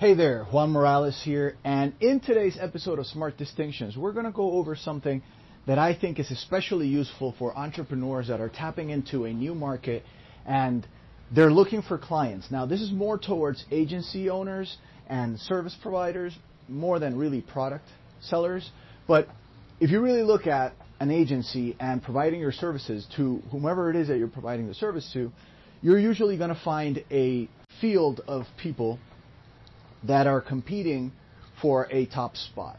Hey there, Juan Morales here, and in today's episode of Smart Distinctions, we're going to go over something that I think is especially useful for entrepreneurs that are tapping into a new market and they're looking for clients. Now, this is more towards agency owners and service providers more than really product sellers, but if you really look at an agency and providing your services to whomever it is that you're providing the service to, you're usually going to find a field of people that are competing for a top spot.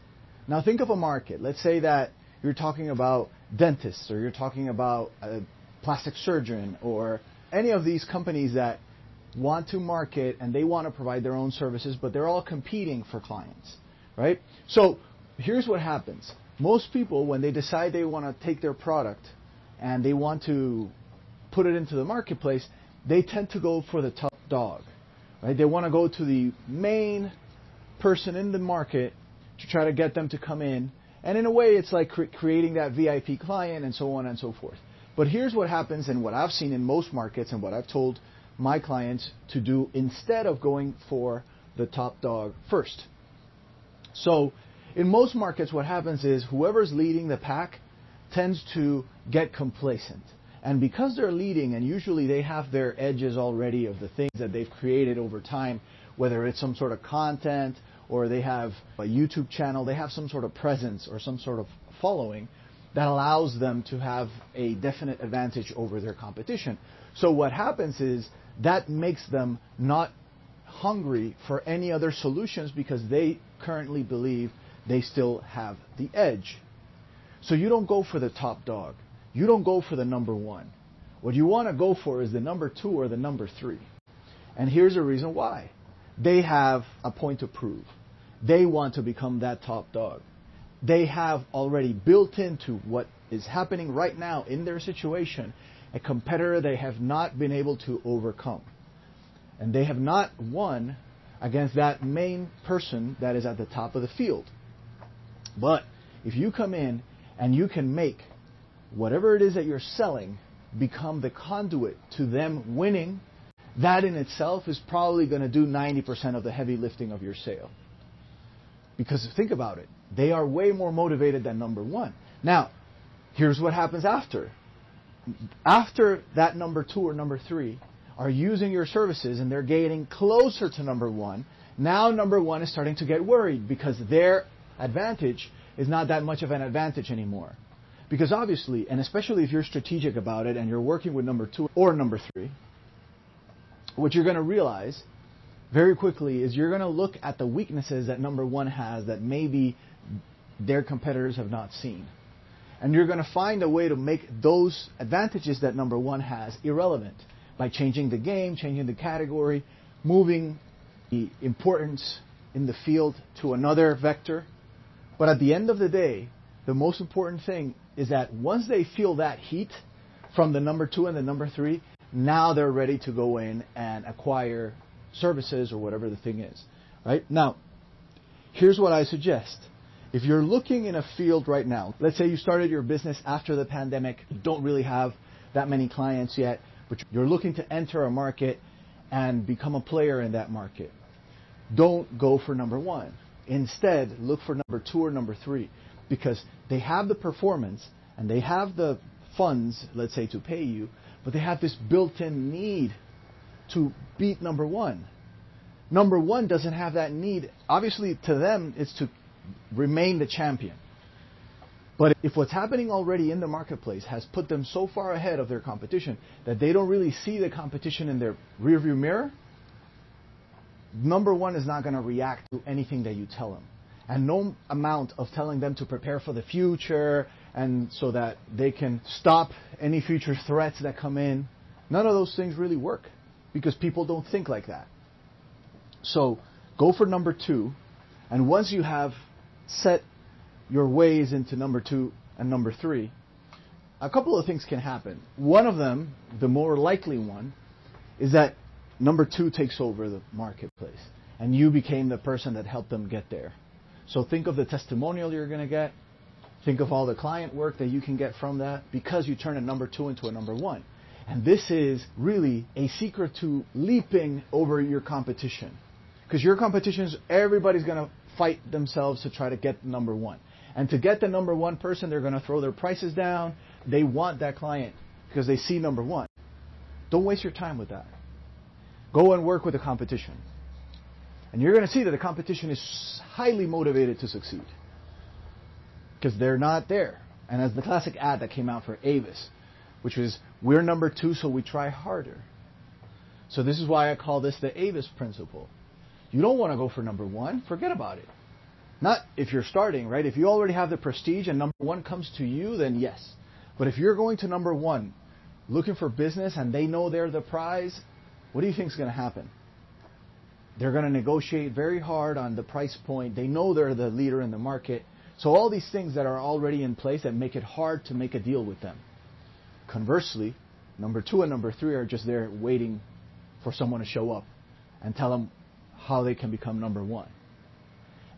Now think of a market. Let's say that you're talking about dentists or you're talking about a plastic surgeon or any of these companies that want to market and they want to provide their own services, but they're all competing for clients, right? So here's what happens. Most people, when they decide they want to take their product and they want to put it into the marketplace, they tend to go for the top dog. Right? They want to go to the main person in the market to try to get them to come in. And in a way, it's like cre- creating that VIP client and so on and so forth. But here's what happens and what I've seen in most markets and what I've told my clients to do instead of going for the top dog first. So in most markets, what happens is whoever's leading the pack tends to get complacent. And because they're leading, and usually they have their edges already of the things that they've created over time, whether it's some sort of content or they have a YouTube channel, they have some sort of presence or some sort of following that allows them to have a definite advantage over their competition. So what happens is that makes them not hungry for any other solutions because they currently believe they still have the edge. So you don't go for the top dog. You don't go for the number one. What you want to go for is the number two or the number three. And here's the reason why. They have a point to prove. They want to become that top dog. They have already built into what is happening right now in their situation a competitor they have not been able to overcome. And they have not won against that main person that is at the top of the field. But if you come in and you can make whatever it is that you're selling become the conduit to them winning, that in itself is probably going to do 90% of the heavy lifting of your sale. Because think about it, they are way more motivated than number one. Now, here's what happens after. After that number two or number three are using your services and they're getting closer to number one, now number one is starting to get worried because their advantage is not that much of an advantage anymore. Because obviously, and especially if you're strategic about it and you're working with number two or number three, what you're going to realize very quickly is you're going to look at the weaknesses that number one has that maybe their competitors have not seen. And you're going to find a way to make those advantages that number one has irrelevant by changing the game, changing the category, moving the importance in the field to another vector. But at the end of the day, the most important thing is that once they feel that heat from the number two and the number three, now they're ready to go in and acquire services or whatever the thing is. Right? Now, here's what I suggest. If you're looking in a field right now, let's say you started your business after the pandemic, don't really have that many clients yet, but you're looking to enter a market and become a player in that market. Don't go for number one. Instead, look for number two or number three because they have the performance and they have the funds, let's say, to pay you, but they have this built-in need to beat number one. Number one doesn't have that need. Obviously, to them, it's to remain the champion. But if what's happening already in the marketplace has put them so far ahead of their competition that they don't really see the competition in their rearview mirror, number one is not going to react to anything that you tell them and no amount of telling them to prepare for the future and so that they can stop any future threats that come in. None of those things really work because people don't think like that. So go for number two, and once you have set your ways into number two and number three, a couple of things can happen. One of them, the more likely one, is that number two takes over the marketplace and you became the person that helped them get there. So think of the testimonial you're going to get. Think of all the client work that you can get from that because you turn a number two into a number one. And this is really a secret to leaping over your competition. Because your competitions, everybody's going to fight themselves to try to get the number one. And to get the number one person, they're going to throw their prices down. They want that client because they see number one. Don't waste your time with that. Go and work with the competition. And you're going to see that the competition is highly motivated to succeed because they're not there. And as the classic ad that came out for Avis, which was, we're number two, so we try harder. So this is why I call this the Avis principle. You don't want to go for number one, forget about it. Not if you're starting, right? If you already have the prestige and number one comes to you, then yes. But if you're going to number one, looking for business and they know they're the prize, what do you think is going to happen? They're going to negotiate very hard on the price point. They know they're the leader in the market. So all these things that are already in place that make it hard to make a deal with them. Conversely, number two and number three are just there waiting for someone to show up and tell them how they can become number one.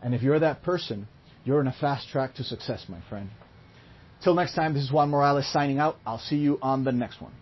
And if you're that person, you're in a fast track to success, my friend. Till next time, this is Juan Morales signing out. I'll see you on the next one.